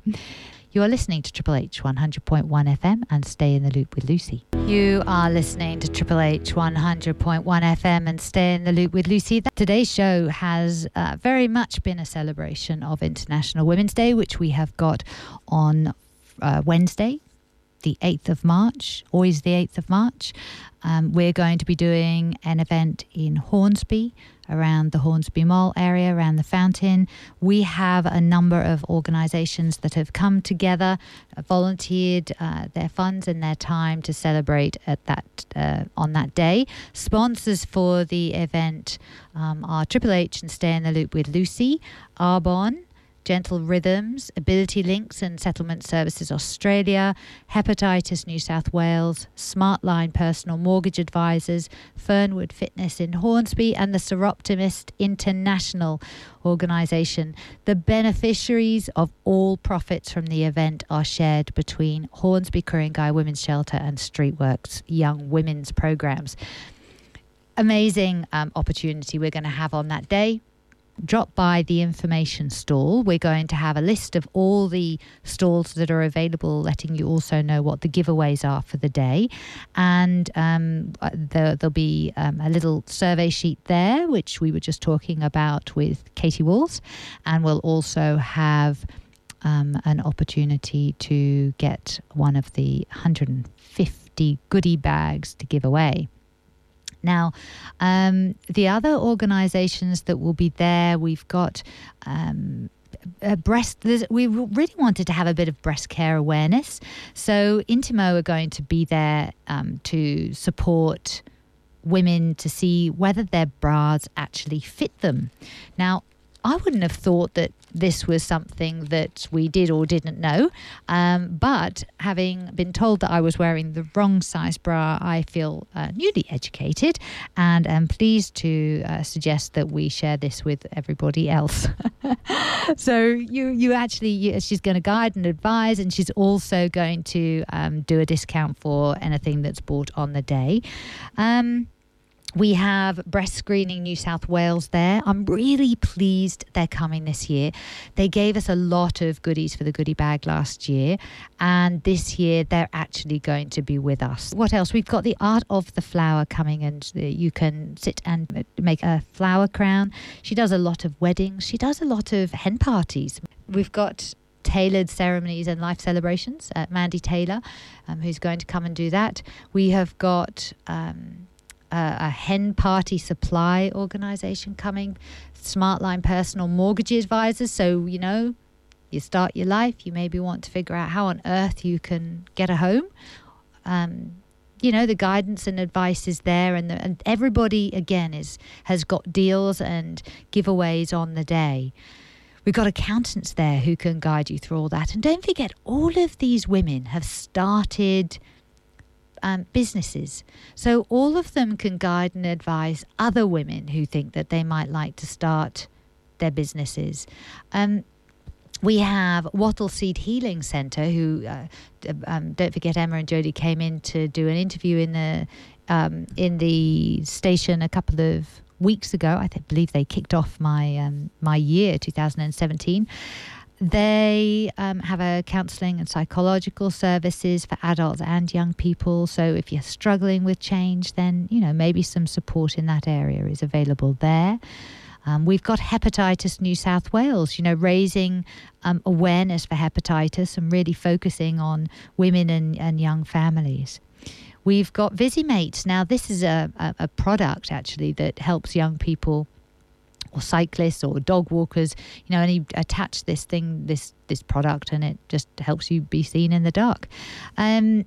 You are listening to Triple H 100.1 FM and Stay in the Loop with Lucy. You are listening to Triple H 100.1 FM and Stay in the Loop with Lucy. Today's show has uh, very much been a celebration of International Women's Day, which we have got on uh, Wednesday, the 8th of March, always the 8th of March. Um, we're going to be doing an event in Hornsby around the Hornsby Mall area, around the fountain. We have a number of organisations that have come together, uh, volunteered uh, their funds and their time to celebrate at that uh, on that day. Sponsors for the event um, are Triple H and Stay in the Loop with Lucy, Arbonne. Gentle Rhythms, Ability Links and Settlement Services Australia, Hepatitis New South Wales, Smartline Personal Mortgage Advisors, Fernwood Fitness in Hornsby, and the Soroptimist International organisation. The beneficiaries of all profits from the event are shared between Hornsby Ku-ring-gai Women's Shelter and Streetworks Young Women's Programs. Amazing um, opportunity we're going to have on that day drop by the information stall. We're going to have a list of all the stalls that are available, letting you also know what the giveaways are for the day. And um, there, will be um, a little survey sheet there, which we were just talking about with Katie Walls. And we'll also have um, an opportunity to get one of the 150 goodie bags to give away. Now, um, the other organisations that will be there, we've got. Um, breast we really wanted to have a bit of breast care awareness so intimo are going to be there um, to support women to see whether their bras actually fit them now I wouldn't have thought that this was something that we did or didn't know. Um, but having been told that I was wearing the wrong size bra, I feel uh, newly educated and am pleased to uh, suggest that we share this with everybody else. so you you actually you, she's going to guide and advise, and she's also going to um, do a discount for anything that's bought on the day. Um, we have Breast Screening New South Wales there. I'm really pleased they're coming this year. They gave us a lot of goodies for the goodie bag last year, and this year they're actually going to be with us. What else? We've got the Art of the Flower coming, and you can sit and make a flower crown. She does a lot of weddings, she does a lot of hen parties. We've got tailored ceremonies and life celebrations at Mandy Taylor, um, who's going to come and do that. We have got. Um, uh, a hen party supply organization coming, Smartline personal mortgage advisors. So, you know, you start your life, you maybe want to figure out how on earth you can get a home. Um, you know the guidance and advice is there and, the, and everybody again is has got deals and giveaways on the day we've got accountants there who can guide you through all that and don't forget all of these women have started um, businesses. So all of them can guide and advise other women who think that they might like to start their businesses. Um, we have Wattle Seed Healing Centre, who uh, um, don't forget Emma and Jodie came in to do an interview in the um, in the station a couple of weeks ago. I th- believe they kicked off my um, my year 2017. They um, have a counselling and psychological services for adults and young people. So if you're struggling with change, then you know maybe some support in that area is available there. Um, we've got Hepatitis New South Wales, you know, raising um, awareness for hepatitis and really focusing on women and, and young families. We've got Visimate. Now, this is a, a, a product actually that helps young people or cyclists or dog walkers, you know, and he attached this thing, this this product, and it just helps you be seen in the dark. Um,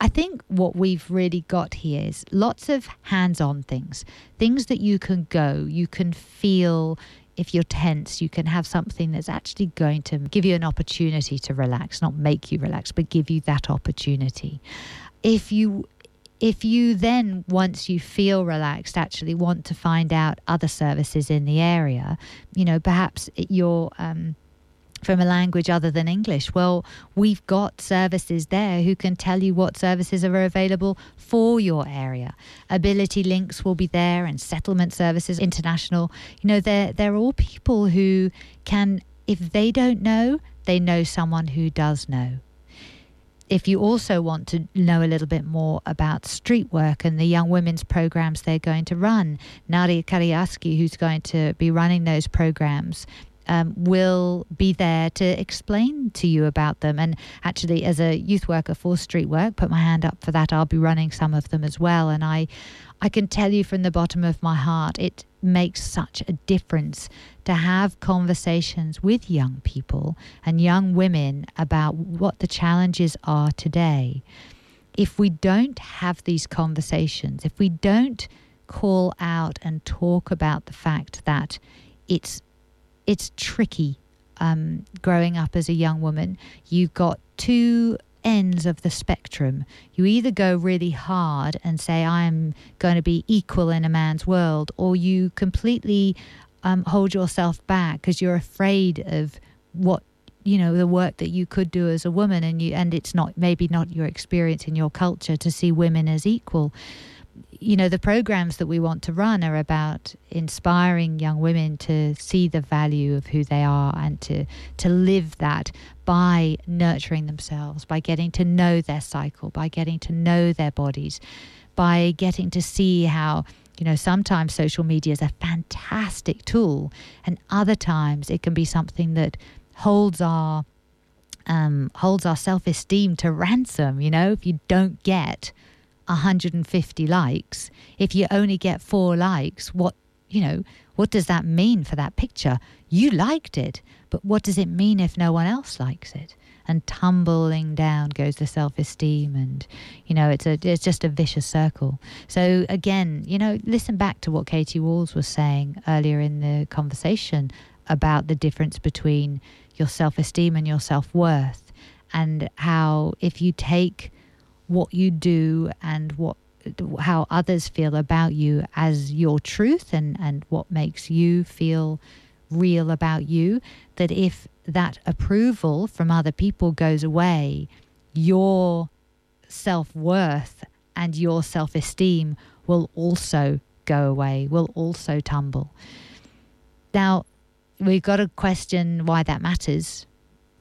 I think what we've really got here is lots of hands-on things, things that you can go, you can feel if you're tense, you can have something that's actually going to give you an opportunity to relax, not make you relax, but give you that opportunity. If you if you then, once you feel relaxed, actually want to find out other services in the area, you know, perhaps you're um, from a language other than English. Well, we've got services there who can tell you what services are available for your area. Ability Links will be there, and Settlement Services International. You know, they're they're all people who can, if they don't know, they know someone who does know if you also want to know a little bit more about street work and the young women's programs they're going to run, Nadia Kariaski, who's going to be running those programs, um, will be there to explain to you about them. And actually, as a youth worker for Street Work, put my hand up for that. I'll be running some of them as well. And I, I can tell you from the bottom of my heart, it makes such a difference to have conversations with young people and young women about what the challenges are today. If we don't have these conversations, if we don't call out and talk about the fact that it's it's tricky um, growing up as a young woman. You've got two ends of the spectrum. You either go really hard and say, I'm going to be equal in a man's world, or you completely um, hold yourself back because you're afraid of what you know the work that you could do as a woman and you and it's not maybe not your experience in your culture to see women as equal. You know, the programs that we want to run are about inspiring young women to see the value of who they are and to, to live that by nurturing themselves, by getting to know their cycle, by getting to know their bodies, by getting to see how, you know, sometimes social media is a fantastic tool, and other times it can be something that holds our um, holds our self esteem to ransom. You know, if you don't get 150 likes, if you only get four likes, what, you know, what does that mean for that picture? You liked it, but what does it mean if no one else likes it? And tumbling down goes the self-esteem, and you know it's a it's just a vicious circle. So again, you know, listen back to what Katie Walls was saying earlier in the conversation about the difference between your self-esteem and your self-worth, and how if you take what you do and what how others feel about you as your truth and, and what makes you feel real about you. That if that approval from other people goes away, your self worth and your self esteem will also go away, will also tumble. Now, we've got to question why that matters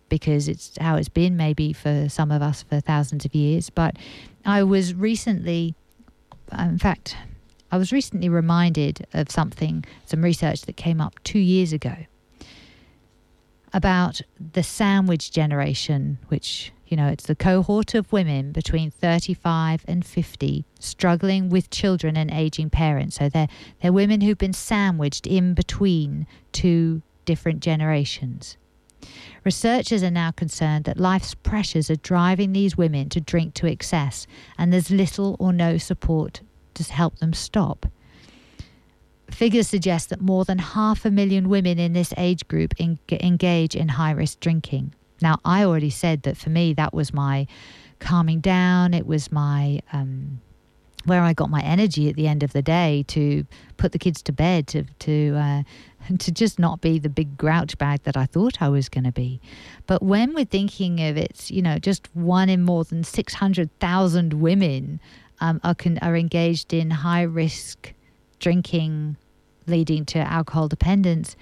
because it's how it's been maybe for some of us for thousands of years. But I was recently, Um, in fact, I was recently reminded of something, some research that came up two years ago about the sandwich generation, which, you know, it's the cohort of women between 35 and 50 struggling with children and aging parents. So they're, they're women who've been sandwiched in between two different generations. Researchers are now concerned that life's pressures are driving these women to drink to excess, and there's little or no support to help them stop. Figures suggest that more than half a million women in this age group en- engage in high risk drinking. Now, I already said that for me, that was my calming down, it was my. Um, where I got my energy at the end of the day to put the kids to bed, to to uh, to just not be the big grouch bag that I thought I was going to be. But when we're thinking of it, you know, just one in more than 600,000 women um, are, con- are engaged in high risk drinking leading to alcohol dependence,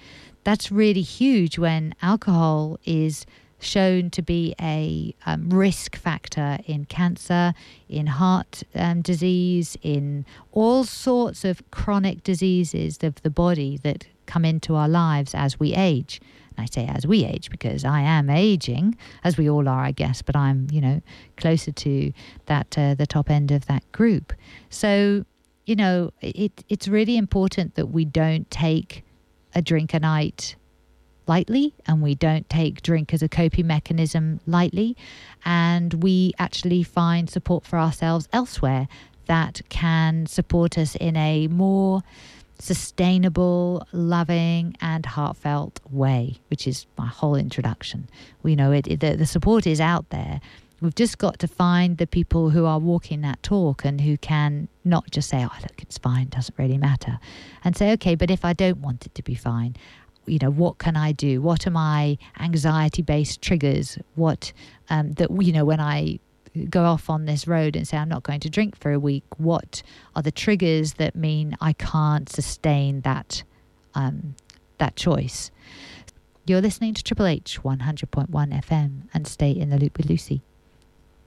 that's really huge when alcohol is shown to be a um, risk factor in cancer, in heart um, disease, in all sorts of chronic diseases of the body that come into our lives as we age. And I say as we age because I am aging, as we all are, I guess, but I'm, you know, closer to that, uh, the top end of that group. So, you know, it, it's really important that we don't take a drink a night lightly and we don't take drink as a coping mechanism lightly and we actually find support for ourselves elsewhere that can support us in a more sustainable, loving, and heartfelt way, which is my whole introduction. We know it, it the, the support is out there. We've just got to find the people who are walking that talk and who can not just say, oh, look, it's fine, doesn't really matter. And say, okay, but if I don't want it to be fine, you know, what can I do? What are my anxiety based triggers? What, um, that, you know, when I go off on this road and say I'm not going to drink for a week, what are the triggers that mean I can't sustain that um, that choice? You're listening to Triple H 100.1 FM and stay in the loop with Lucy.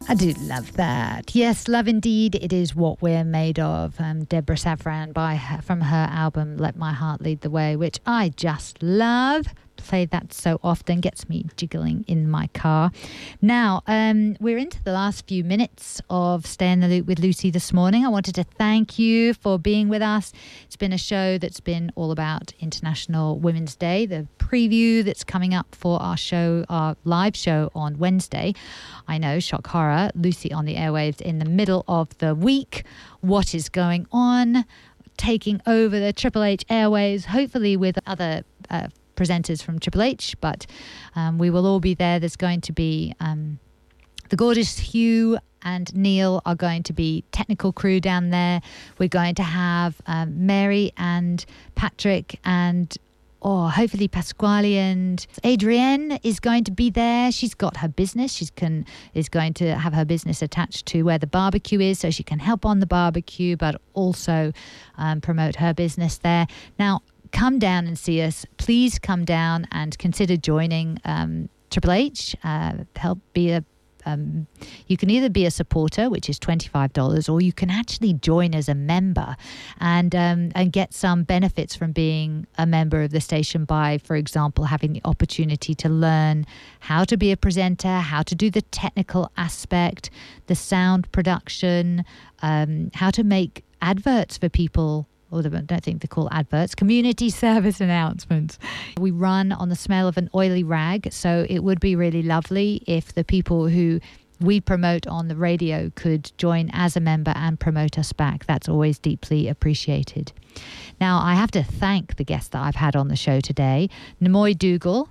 I do love that. Yes, love indeed. It is what we're made of. Um, Deborah Safran by her, from her album "Let My Heart Lead the Way," which I just love play that so often, gets me jiggling in my car. Now, um, we're into the last few minutes of Stay in the Loop with Lucy this morning. I wanted to thank you for being with us. It's been a show that's been all about International Women's Day, the preview that's coming up for our show, our live show on Wednesday. I know, shock horror, Lucy on the airwaves in the middle of the week. What is going on? Taking over the Triple H airways, hopefully with other uh, presenters from Triple H, but um, we will all be there. There's going to be um, the gorgeous Hugh and Neil are going to be technical crew down there. We're going to have um, Mary and Patrick and oh, hopefully Pasquale and Adrienne is going to be there. She's got her business. She's can is going to have her business attached to where the barbecue is, so she can help on the barbecue, but also um, promote her business there. Now, come down and see us. Please come down and consider joining um, Triple H. Uh, help be a um, you can either be a supporter, which is $25, or you can actually join as a member and um, and get some benefits from being a member of the station by, for example, having the opportunity to learn how to be a presenter, how to do the technical aspect, the sound production, um, how to make adverts for people or I don't think they're called adverts, community service announcements. We run on the smell of an oily rag, so it would be really lovely if the people who we promote on the radio could join as a member and promote us back. That's always deeply appreciated. Now, I have to thank the guests that I've had on the show today, Namoy Dougal,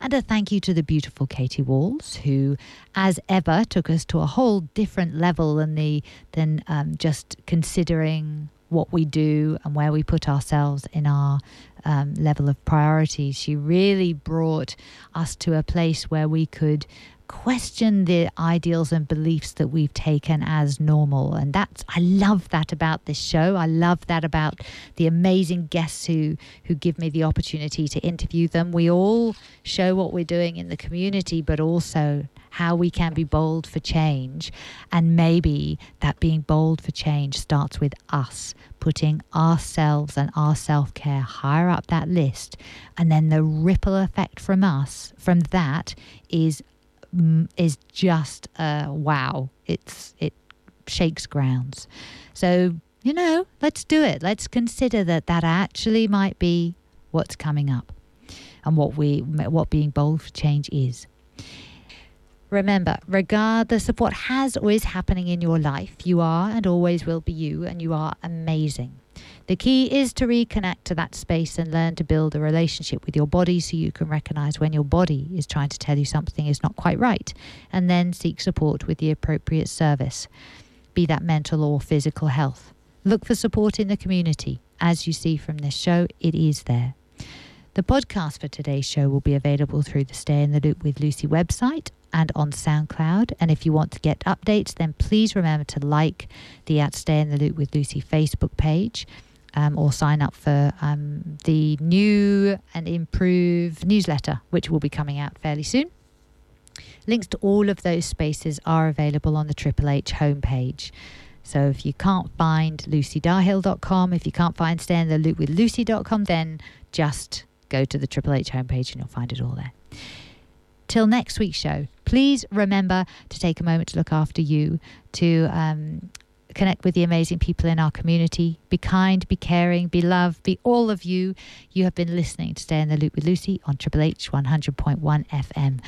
and a thank you to the beautiful Katie Walls, who, as ever, took us to a whole different level than the than um, just considering what we do and where we put ourselves in our um, level of priority. She really brought us to a place where we could question the ideals and beliefs that we've taken as normal. And that's I love that about this show. I love that about the amazing guests who who give me the opportunity to interview them. We all show what we're doing in the community but also how we can be bold for change. And maybe that being bold for change starts with us putting ourselves and our self care higher up that list. And then the ripple effect from us, from that, is mm, is just uh, wow. It's it shakes grounds. So you know, let's do it. Let's consider that that actually might be what's coming up, and what we what being bold for change is. Remember, regardless of what has or is happening in your life, you are and always will be you, and you are amazing. The key is to reconnect to that space and learn to build a relationship with your body so you can recognize when your body is trying to tell you something is not quite right, and then seek support with the appropriate service, be that mental or physical health. Look for support in the community. As you see from this show, it is there. The podcast for today's show will be available through the Stay in the Loop with Lucy website and on SoundCloud. And if you want to get updates, then please remember to like the At Stay in the Loop with Lucy Facebook page. Um, or sign up for um, the new and improved newsletter, which will be coming out fairly soon. Links to all of those spaces are available on the Triple H homepage. So if you can't find lucydarhill.com, if you can't find Stay in the Loop with Lucy.com, then just go to the Triple H homepage and you'll find it all there. Till next week's show, please remember to take a moment to look after you, to um, connect with the amazing people in our community. Be kind, be caring, be loved, be all of you. You have been listening to Stay in the Loop with Lucy on Triple H 100.1 FM.